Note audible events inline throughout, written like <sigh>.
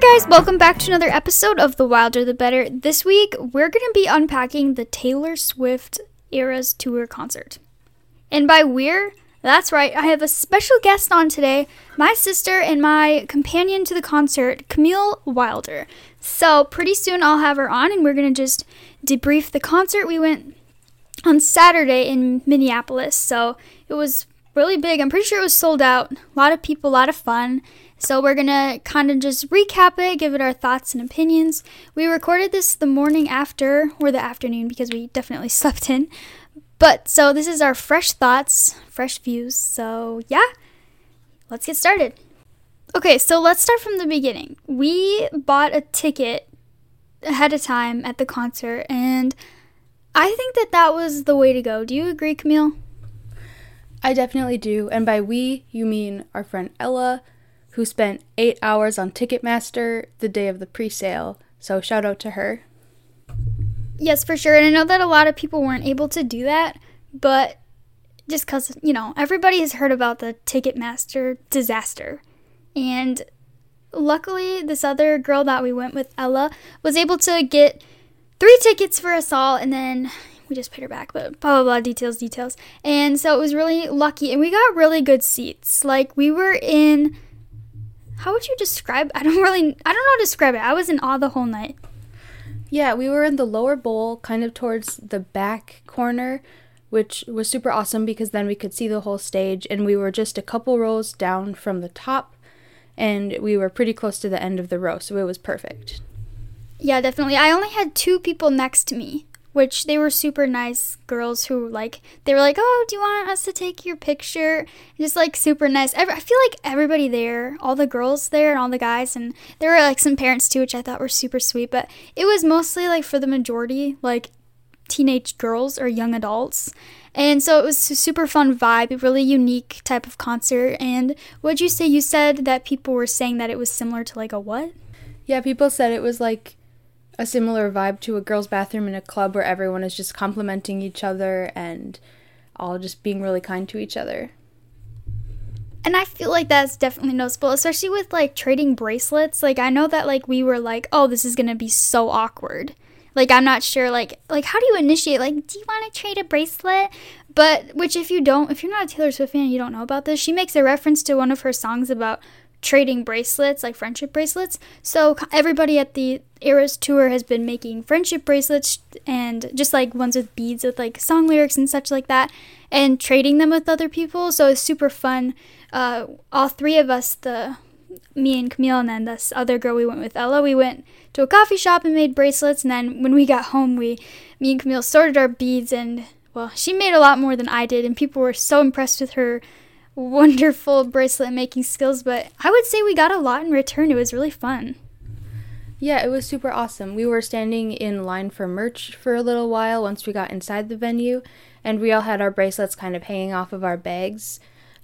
Hi, guys, welcome back to another episode of The Wilder the Better. This week, we're going to be unpacking the Taylor Swift Eras Tour concert. And by we're, that's right, I have a special guest on today, my sister and my companion to the concert, Camille Wilder. So, pretty soon I'll have her on and we're going to just debrief the concert. We went on Saturday in Minneapolis, so it was really big. I'm pretty sure it was sold out. A lot of people, a lot of fun. So we're gonna kind of just recap it, give it our thoughts and opinions. We recorded this the morning after, or the afternoon, because we definitely <laughs> slept in. But so this is our fresh thoughts, fresh views. So yeah, let's get started. Okay, so let's start from the beginning. We bought a ticket ahead of time at the concert, and I think that that was the way to go. Do you agree, Camille? I definitely do. And by we, you mean our friend Ella, who spent eight hours on Ticketmaster the day of the pre sale. So shout out to her. Yes, for sure. And I know that a lot of people weren't able to do that, but just because, you know, everybody has heard about the Ticketmaster disaster. And luckily, this other girl that we went with, Ella, was able to get three tickets for us all, and then we just paid her back, but blah blah blah, details, details. And so it was really lucky, and we got really good seats. Like, we were in how would you describe? I don't really, I don't know how to describe it. I was in awe the whole night. Yeah, we were in the lower bowl, kind of towards the back corner, which was super awesome because then we could see the whole stage, and we were just a couple rows down from the top, and we were pretty close to the end of the row, so it was perfect. Yeah, definitely. I only had two people next to me, which they were super nice girls who like they were like, "Oh, do you want us to take your picture?" Just like super nice. I feel like everybody there, all the girls there and all the guys, and there were like some parents too, which I thought were super sweet. But it was mostly like for the majority, like teenage girls or young adults. And so it was a super fun vibe, a really unique type of concert. And what'd you say? You said that people were saying that it was similar to like a what? Yeah, people said it was like a similar vibe to a girls' bathroom in a club where everyone is just complimenting each other and all just being really kind to each other. And I feel like that's definitely noticeable, especially with like trading bracelets. Like I know that like we were like, oh, this is gonna be so awkward. Like I'm not sure like like how do you initiate like do you want to trade a bracelet? But which if you don't if you're not a Taylor Swift fan, you don't know about this. She makes a reference to one of her songs about trading bracelets, like friendship bracelets. So everybody at the Eras tour has been making friendship bracelets and just like ones with beads with like song lyrics and such like that, and trading them with other people. So it's super fun. Uh, all three of us, the me and Camille, and then this other girl we went with, Ella, we went to a coffee shop and made bracelets. And then when we got home, we, me and Camille sorted our beads, and well, she made a lot more than I did, and people were so impressed with her wonderful bracelet making skills, but I would say we got a lot in return. It was really fun. Yeah, it was super awesome. We were standing in line for merch for a little while once we got inside the venue, and we all had our bracelets kind of hanging off of our bags.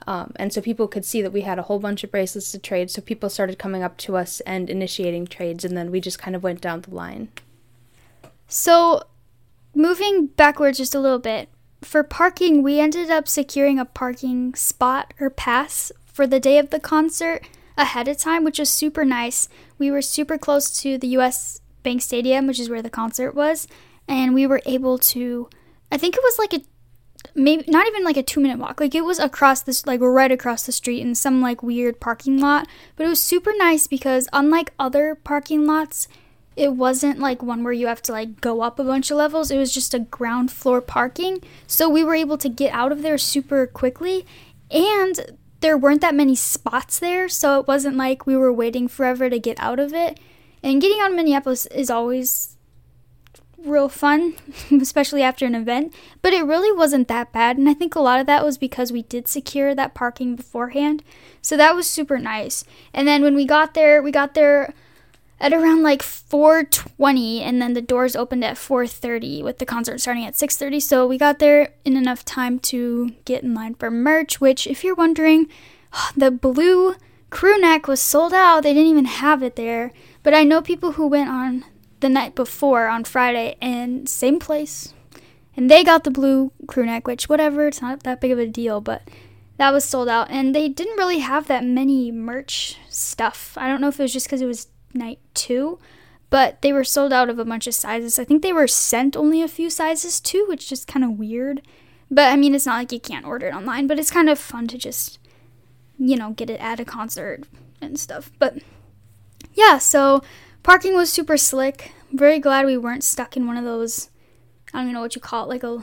Um, and so people could see that we had a whole bunch of bracelets to trade. So people started coming up to us and initiating trades, and then we just kind of went down the line. So, moving backwards just a little bit, for parking, we ended up securing a parking spot or pass for the day of the concert ahead of time, which was super nice. We were super close to the US Bank Stadium, which is where the concert was, and we were able to I think it was like a maybe not even like a 2 minute walk. Like it was across this like right across the street in some like weird parking lot, but it was super nice because unlike other parking lots, it wasn't like one where you have to like go up a bunch of levels. It was just a ground floor parking. So we were able to get out of there super quickly and there weren't that many spots there, so it wasn't like we were waiting forever to get out of it. And getting out of Minneapolis is always real fun, <laughs> especially after an event, but it really wasn't that bad. And I think a lot of that was because we did secure that parking beforehand. So that was super nice. And then when we got there, we got there at around like 4:20 and then the doors opened at 4:30 with the concert starting at 6:30 so we got there in enough time to get in line for merch which if you're wondering <sighs> the blue crew neck was sold out. They didn't even have it there. But I know people who went on the night before on Friday and same place. And they got the blue crew neck which whatever it's not that big of a deal but that was sold out. And they didn't really have that many merch stuff. I don't know if it was just cuz it was night two, but they were sold out of a bunch of sizes. I think they were sent only a few sizes too, which is kind of weird. But I mean, it's not like you can't order it online, but it's kind of fun to just, you know, get it at a concert and stuff. But yeah, so parking was super slick. Very glad we weren't stuck in one of those, I don't even know what you call it, like a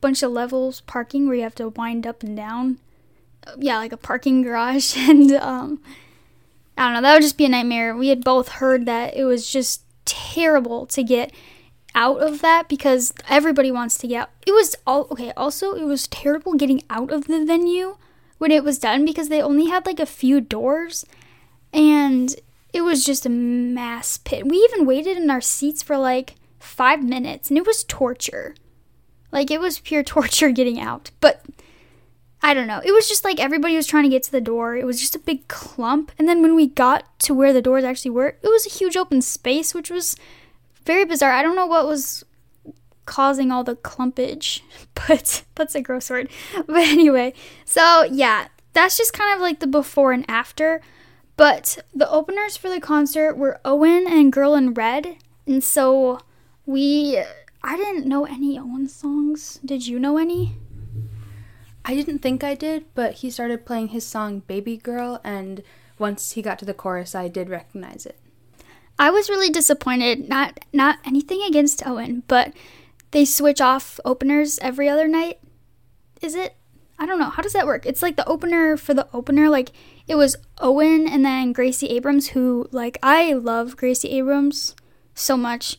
bunch of levels parking where you have to wind up and down. Yeah, like a parking garage. <laughs> And um, I don't know, that would just be a nightmare. We had both heard that it was just terrible to get out of that because everybody wants to get out. It was all okay, also, it was terrible getting out of the venue when it was done because they only had like a few doors and it was just a mass pit. We even waited in our seats for like five minutes and it was torture. Like it was pure <laughs> torture getting out. But I don't know. It was just like everybody was trying to get to the door. It was just a big clump. And then when we got to where the doors actually were, it was a huge open space, which was very bizarre. I don't know what was causing all the clumpage, <laughs> but that's a gross word. But anyway, so yeah, that's just kind of like the before and after. But the openers for the concert were Owenn and Girl in Red. And so we I didn't know any Owenn songs. Did you know any? I didn't think I did, but he started playing his song Baby Girl, and once he got to the chorus, I did recognize it. I was really disappointed. Not not anything against Owenn, but they switch off openers every other night. Is it? I don't know. How does that work? It's like the opener for the opener. Like it was Owenn and then Gracie Abrams, who like I love Gracie Abrams so much,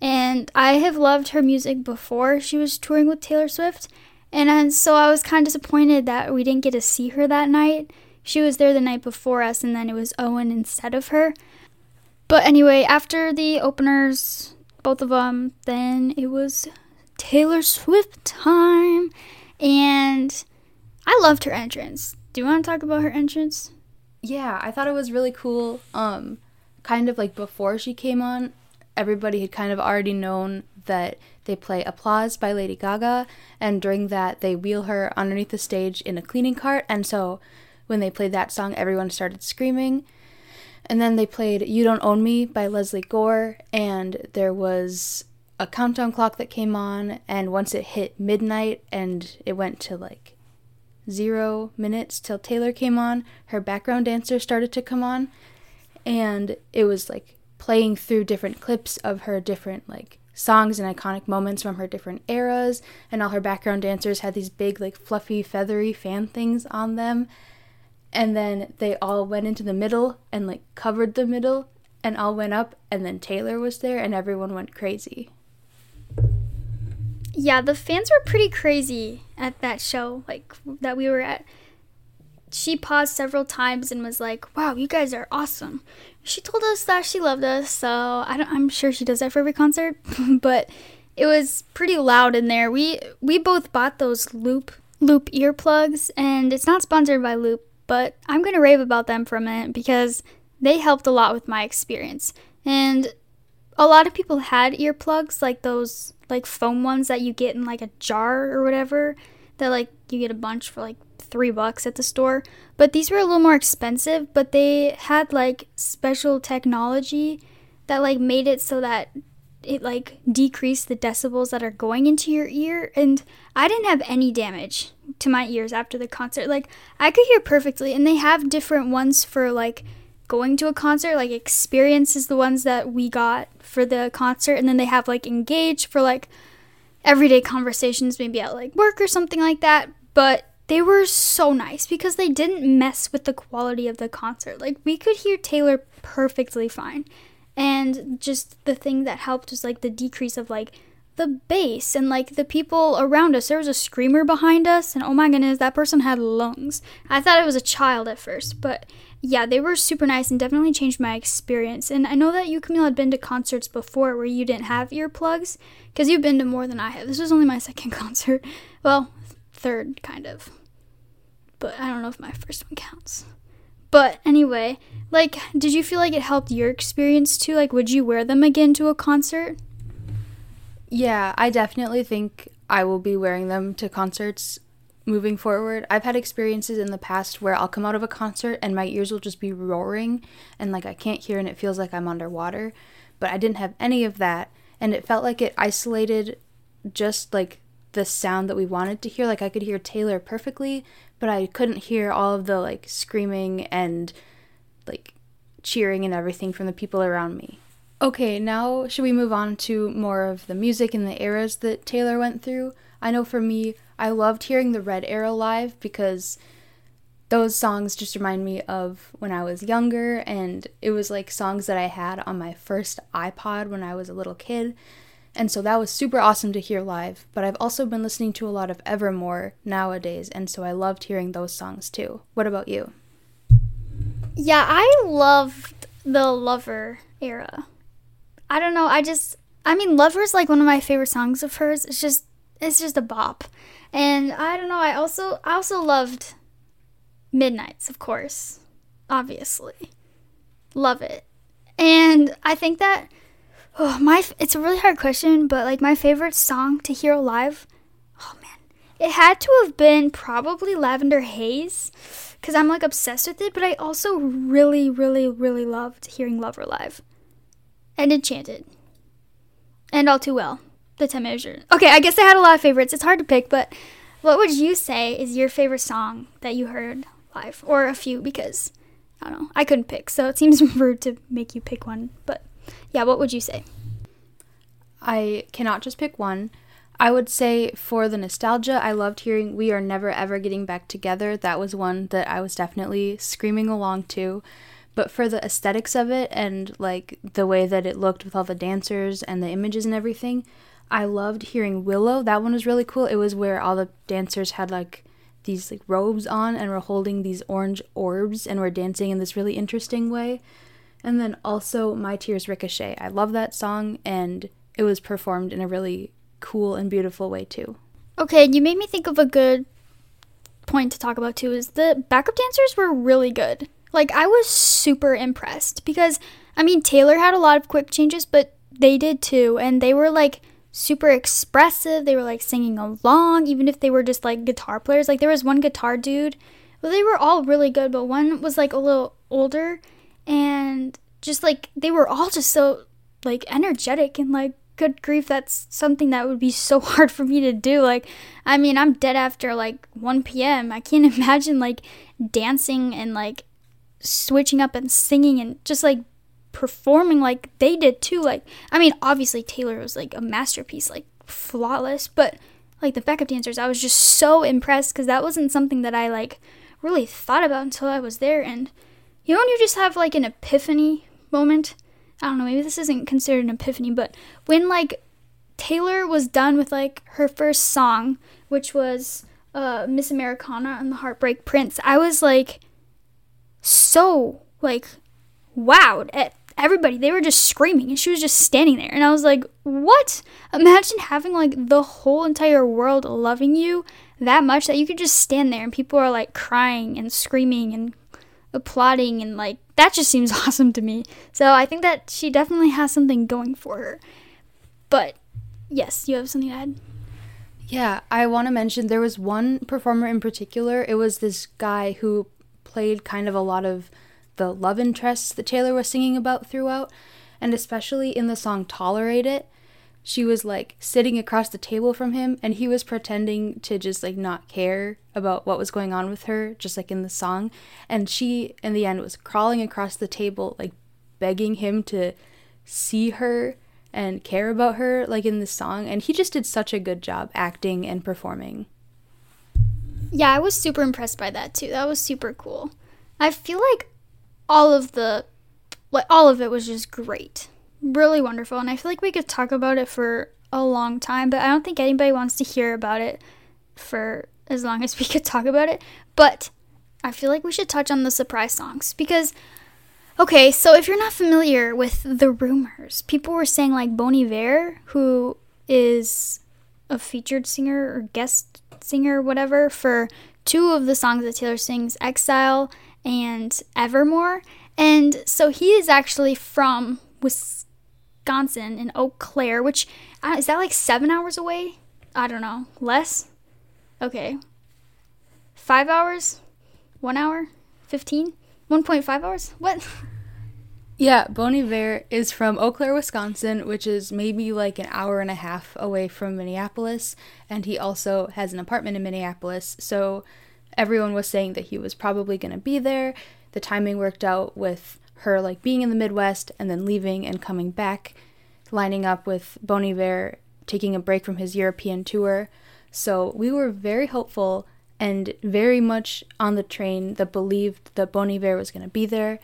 and I have loved her music before she was touring with Taylor Swift. And, and so I was kind of disappointed that we didn't get to see her that night. She was there the night before us, and then it was Owenn instead of her. But anyway, after the openers, both of them, then it was Taylor Swift time. And I loved her entrance. Do you want to talk about her entrance? Yeah, I thought it was really cool. Um, kind of like before she came on, everybody had kind of already known that they play Applause by Lady Gaga, and during that, they wheel her underneath the stage in a cleaning cart. And so when they played that song, everyone started screaming. And then they played You Don't Own Me by Lesley Gore, and there was a countdown clock that came on. And once it hit midnight and it went to like zero minutes till Taylor came on, her background dancer started to come on. And it was like playing through different clips of her different like songs and iconic moments from her different eras and all her background dancers had these big like fluffy feathery fan things on them and then they all went into the middle and like covered the middle and all went up and then Taylor was there and everyone went crazy. Yeah, the fans were pretty crazy at that show like that we were at. She paused several times and was like, "Wow, you guys are awesome." She told us that she loved us, so I am sure she does that for every concert, <laughs> but it was pretty loud in there. We we both bought those Loop Loop earplugs, and it's not sponsored by Loop, but I'm gonna rave about them for a minute because they helped a lot with my experience. And a lot of people had earplugs like those like foam ones that you get in like a jar or whatever that like you get a bunch for like three bucks at the store. But these were a little more expensive but they had like special technology that like made it so that it like decreased the decibels that are going into your ear. And i didn't have any damage to my ears after the concert. Like i could hear perfectly and they have different ones for like going to a concert. Like experience is the ones that we got for the concert and then they have like engage for like everyday conversations maybe at like work or something like that. But they were so nice because they didn't mess with the quality of the concert like we could hear taylor perfectly fine and just the thing that helped was like the decrease of like the bass and like the people around us. There was a screamer behind us, and oh my goodness, that person had lungs. I thought it was a child at first, but yeah, they were super nice and definitely changed my experience. And I know that you, Camille, had been to concerts before where you didn't have earplugs because you've been to more than I have. This was only my <laughs> second concert. Well, third, kind of. But I don't know if my first one counts. But anyway, like, did you feel like it helped your experience too? Like, would you wear them again to a concert? Yeah, I definitely think I will be wearing them to concerts moving forward. I've had experiences in the past where I'll come out of a concert and my ears will just be roaring and like I can't hear and it feels like I'm underwater. But I didn't have any of that and it felt like it isolated just like the sound that we wanted to hear. Like I could hear Taylor perfectly, but I couldn't hear all of the like screaming and like cheering and everything from the people around me. Okay, now should we move on to more of the music and the eras that Taylor went through? I know for me, I loved hearing the Red Era live because those songs just remind me of when I was younger, and it was like songs that I had on my first iPod when I was a little kid. And so that was super awesome to hear live. But I've also been listening to a lot of Evermore nowadays, and so I loved hearing those songs too. What about you? Yeah, I loved the Lover era. I don't know, I just I mean Lover's like one of my favorite songs of hers. It's just it's just a bop. And I don't know, I also I also loved Midnights, of course. Obviously. Love it. And I think that oh, my it's a really hard question, but like my favorite song to hear live, oh man. It had to have been probably Lavender Haze cuz I'm like obsessed with it, but I also really really really loved hearing Lover live. And Enchanted. And All Too Well the 10 measure. Okay, I guess I had a lot of favorites. It's hard to pick, but what would you say is your favorite song that you heard live? Or a few, because I don't know. I couldn't pick, so it seems <laughs> rude to make you pick one. But yeah, what would you say? I cannot just pick one. I would say for the nostalgia, I loved hearing We Are Never Ever Getting Back Together. That was one that I was definitely screaming along to. But for the aesthetics of it and like the way that it looked with all the dancers and the images and everything, I loved hearing Willow. That one was really cool. It was where all the dancers had like these like robes on and were holding these orange orbs and were dancing in this really interesting way. And then also My Tears Ricochet. I love that song and it was performed in a really cool and beautiful way too. Okay, and you made me think of a good point to talk about too is the backup dancers were really good. Like I was super impressed because I mean Taylor had a lot of quick changes, but they did too and they were like super expressive. They were like singing along, even if they were just like guitar players. Like there was one guitar dude. Well, they were all really good, but one was like a little older and just like they were all just so like energetic and like good grief that's something that would be so <laughs> hard for me to do like i mean i'm dead after like 1 p.m i can't <laughs> imagine like dancing and like switching up and singing and just like performing like they did too. Like, I mean, obviously Taylor was like a masterpiece, like flawless, but like the backup dancers, I was just so impressed because that wasn't something that I like really thought about until I was there. And you know, when you just have like an epiphany moment, I don't know, maybe this isn't considered an epiphany, but when like Taylor was done with like her first song, which was uh, Miss Americana and the Heartbreak Prince, I was like so like wowed at everybody. They were just screaming and she was just standing there. And I was like, what? Imagine having like the whole entire world loving you that much that you could just stand there and people are like crying and screaming and applauding and like that just seems <laughs> awesome to me. So I think that she definitely has something going for her. But yes, you have something to add? Yeah, I want to mention there was one performer in particular. It was this guy who played kind of a lot of the love interests that Taylor was singing about throughout, and especially in the song Tolerate It. She was like sitting across the table from him, and he was pretending to just like not care about what was going on with her, just like in the song. And she, in the end, was crawling across the table, like begging him to see her and care about her, like in the song. And he just did such a good job acting and performing. Yeah, I was super impressed by that too. That was super cool. I feel like all of the like all of it was just great. Really wonderful. And I feel like we could talk about it for a long time, but I don't think anybody wants to hear about it for as long as we could talk about it. But I feel like we should touch on the surprise songs because okay, so if you're not familiar with the rumors, people were saying like Bon Iver, who is a featured singer or guest singer, or whatever, for two of the songs that Taylor sings, Exile and Evermore. And so he is actually from Wisconsin in Eau Claire, which uh, is that like seven hours away? I don't know. Less? Okay. five hours, one hour, 15, 1.5 hours. What? <laughs> Yeah, Bon Iver is from Eau Claire, Wisconsin, which is maybe like an hour and a half away from Minneapolis. And he also has an apartment in Minneapolis. So everyone was saying that he was probably going to be there. The timing worked out with her like being in the Midwest and then leaving and coming back, lining up with Bon Iver taking a break from his European tour. So we were very hopeful and very much on the train that believed that Bon Iver was going to be there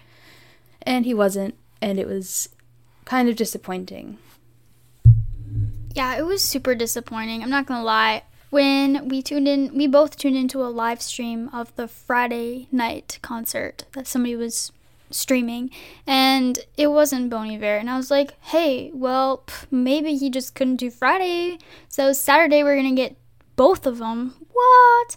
and he wasn't, and it was kind of disappointing. Yeah, it was super disappointing. I'm not gonna lie. When we tuned in, we both tuned into a live stream of the Friday night concert that somebody was streaming, and it wasn't Bon Iver. And I was like, hey, well, maybe he just couldn't do Friday, so Saturday we're gonna get both of them. What?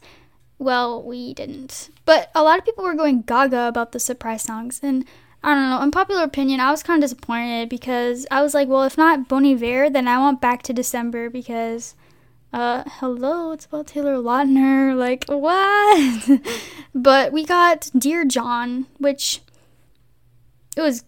Well, we didn't. But a lot of people were going gaga about the surprise songs, and I don't know. In popular opinion, I was kind of disappointed because I was like, well, if not Bon Iver, then I want back to December because, uh, hello, it's about Taylor Lautner. Like, what? <laughs> but we got Dear John, which it was.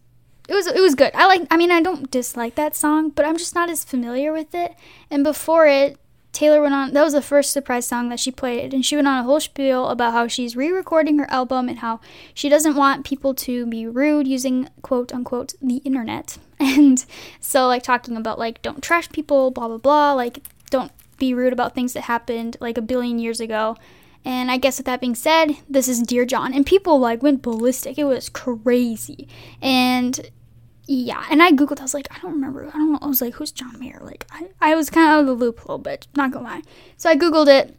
It was it was good. I like I mean I don't dislike that song, but I'm just not as familiar with it. And before it, Taylor went on, that was the first surprise song that she played, and she went on a whole spiel about how she's re recording her album and how she doesn't want people to be rude using quote unquote the internet. <laughs> And so, like, talking about, like, don't trash people, blah, blah, blah, like, don't be rude about things that happened like a billion years ago. And I guess with that being said, this is Dear John. And people like went ballistic. It was crazy. And yeah, and I googled. I was like, I don't remember. I don't know. I was like, who's John Mayer? Like, I, I was kind of out of the loop a little bit. Not gonna lie. So I googled it,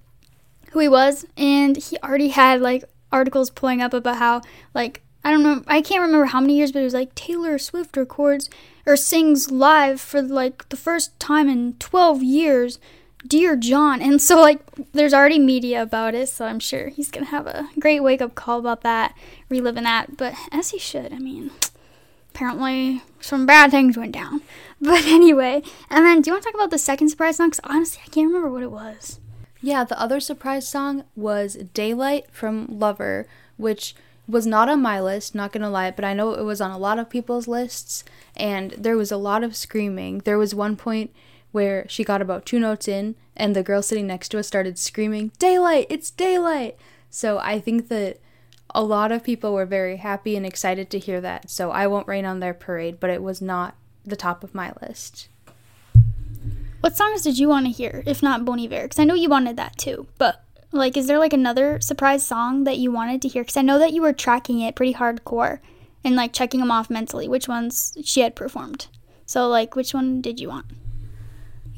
who he was, and he already had like articles pulling up about how like I don't know. I can't remember how many years, but it was like Taylor Swift records or sings live for like the first time in 12 years. Dear John. And so, like, there's already media about it, so I'm sure he's gonna have a great wake up call about that, reliving that. But as he should, I mean, apparently some bad things went down. <laughs> But anyway, and then do you want to talk about the second surprise song? Because honestly, I can't remember what it was. Yeah, the other surprise song was Daylight from Lover, which was not on my list, not gonna lie, but I know it was on a lot of people's lists, and there was a lot of screaming. There was one point where she got about two notes in, and the girl sitting next to us started screaming, Daylight! It's daylight! So I think that a lot of people were very happy and excited to hear that. So I won't rain on their parade, but it was not the top of my list. What songs did you want to hear, if not Bon Iver? Because I know you wanted that too. But like, is there like another surprise song that you wanted to hear? Because I know that you were tracking it pretty hardcore and like checking them off mentally, which ones she had performed. So like, which one did you want?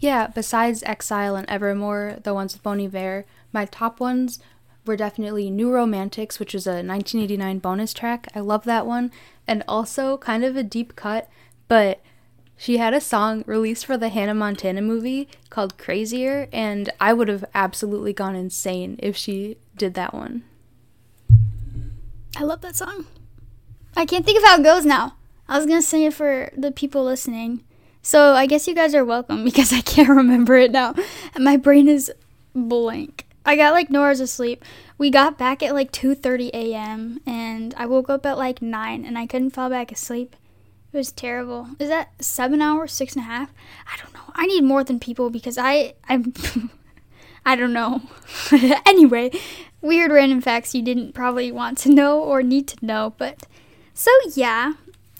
Yeah, besides Exile and Evermore, the ones with Bon Iver, my top ones were definitely New Romantics, which was a 1989 bonus track. I love that one. And also kind of a deep cut, but she had a song released for the Hannah Montana movie called Crazier, and I would have absolutely gone insane if she did that one. I love that song. I can't think of how it goes now. I was gonna sing it for the people listening. So I guess you guys are welcome <laughs> because I can't remember it now. My brain is blank. I got like Nora's asleep. We got back at like 2:30 a.m. and I woke up at like nine and I couldn't fall back asleep. It was terrible. Is that seven hours, six and a half? I don't know. I need more than people because I I'm <laughs> I don't know. <laughs> anyway, weird random facts you didn't probably want to know or need to know, but so yeah,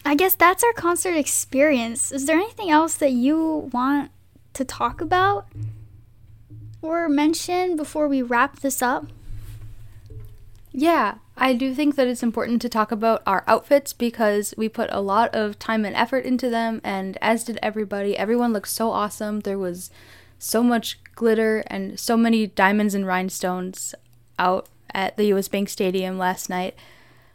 I guess that's our concert experience. Is there anything else that you want to talk about? or mention before we wrap this up? Yeah, I do think that it's important to talk about our outfits because we put a lot of time and effort into them, and as did everybody. Everyone looked so awesome. There was so much glitter and so many diamonds and rhinestones out at the US Bank Stadium last night.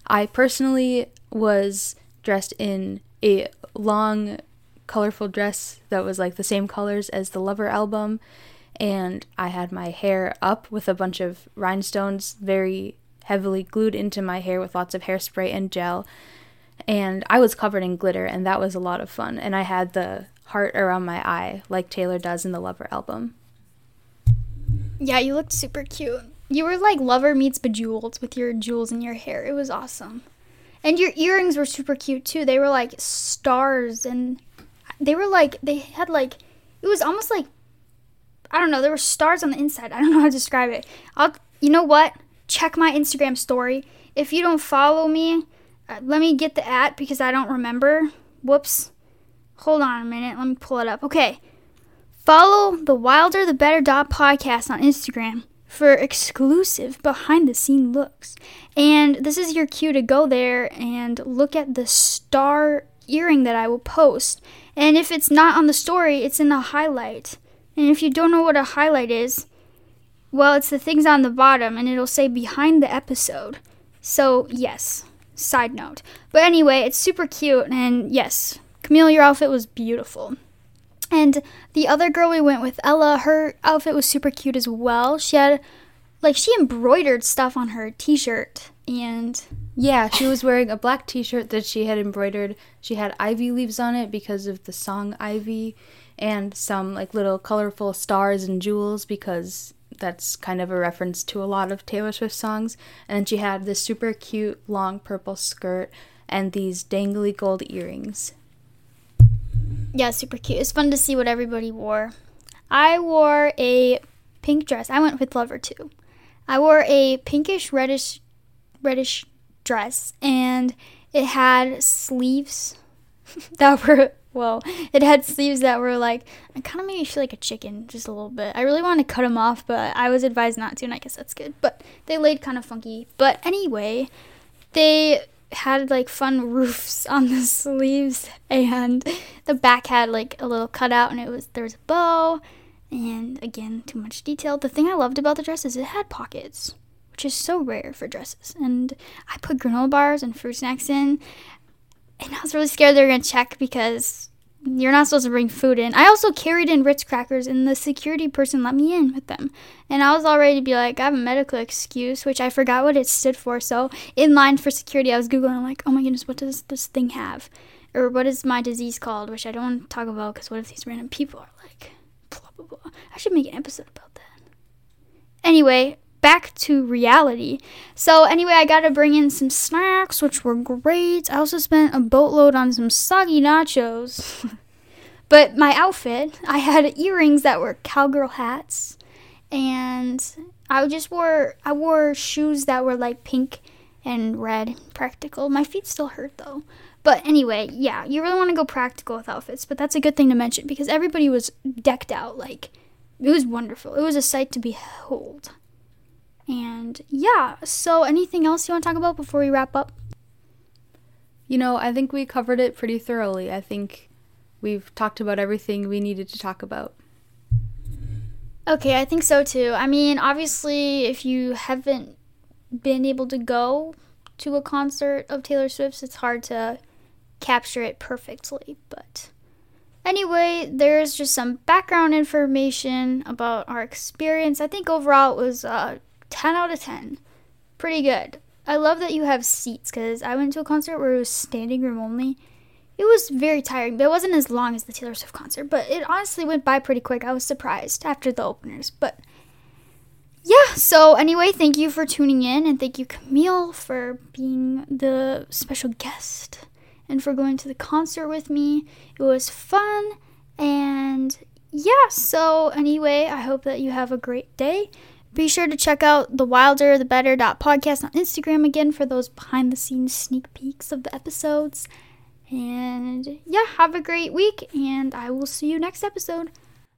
I personally was dressed in a long, colorful dress that was like the same colors as the Lover album and I had my hair up with a bunch of rhinestones very heavily glued into my hair with lots of hairspray and gel. And I was covered in glitter, and that was a lot of fun. And I had the heart around my eye, like Taylor does in the Lover album. Yeah, you looked super cute. you were like lover meets bejeweled with your jewels in your hair. It was awesome. And your earrings were super cute too. They were like stars and they were like they had like it was almost like I don't know, there were stars on the inside. <laughs> I don't know how to describe it. I'll you know what? Check my Instagram story. If you don't follow me, uh, let me get the at because I don't remember. Whoops. Hold on a minute. Let me pull it up. Okay. Follow the Wilder the Better dot podcast on Instagram for exclusive behind the scene looks. And this is your cue to go there and look at the star earring that I will post. And if it's not on the story, it's in the highlight. And if you don't know what a highlight is, well, it's the things on the bottom and it'll say behind the episode. So, yes, side note. But anyway, it's super cute and yes, Camille, your outfit was beautiful. And the other girl we went with, Ella, her outfit was super cute as well. She had, like, she embroidered stuff on her t shirt. And yeah, she was wearing a black t shirt that she had embroidered. She had ivy leaves on it because of the song Ivy, and some, like, little colorful stars and jewels because that's kind of a reference to a lot of Taylor Swift songs. And she had this super cute long purple skirt and these dangly gold earrings. Yeah, super cute. It's fun to see what everybody wore. I wore a pink dress. I went with Lover too. I wore a pinkish reddish reddish dress and it had sleeves <laughs> that were well, it had sleeves that were like it kind of made me feel like a chicken just a little bit. I really wanted to cut them off, but I was advised not to, and I guess that's good. But they laid kind of funky. But anyway, they had like fun <laughs> roofs on the sleeves and the back had like a little cutout and it was there was a bow and again too much detail. The thing i loved about the dress is it had pockets which is so rare for dresses and i put granola bars and fruit snacks in and i was really scared they were going to check because you're not supposed to bring food in. I also carried in Ritz crackers, and the security person let me in with them. And I was all ready to be like, I have a medical excuse, which I forgot what it stood for. So in line for security, I was googling, like, oh my goodness, what does this thing have, or what is my disease called? Which I don't want to talk about because what if these random people are like, blah blah blah. I should make an episode about that. Anyway, back to reality. So, anyway, I got to bring in some snacks, which were great. I also spent a boatload on some soggy nachos. <laughs> but my outfit, I had earrings that were cowgirl hats, and I just wore I wore shoes that were like pink and red, practical. My feet still hurt though. But anyway, yeah, you really want to go practical with outfits, but that's a good thing to mention because everybody was decked out like it was wonderful. It was a sight to behold. And yeah, so anything else you want to talk about before we wrap up? You know, I think we covered it pretty thoroughly. I think we've talked about everything we needed to talk about. Okay, I think so too. I mean, obviously, if you haven't been able to go to a concert of Taylor Swift's, it's hard to capture it perfectly. But anyway, there's just some background information about our experience. I think overall it was uh, 10 out of 10. Pretty good. I love that you have seats because I went to a concert where it was standing room only. It was very tiring, but it wasn't as long as the Taylor Swift concert, but it honestly went by pretty quick. I was surprised after the openers, but yeah, so anyway, thank you for tuning in and thank you Camille for being the special guest and for going to the concert with me. It was fun and yeah, so anyway, I hope that you have a great day. Be sure to check out the wilder the better podcast on Instagram again for those behind the scenes sneak peeks of the episodes. And yeah, have a great week, and I will see you next episode.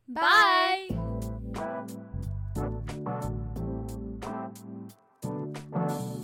Bye. Bye.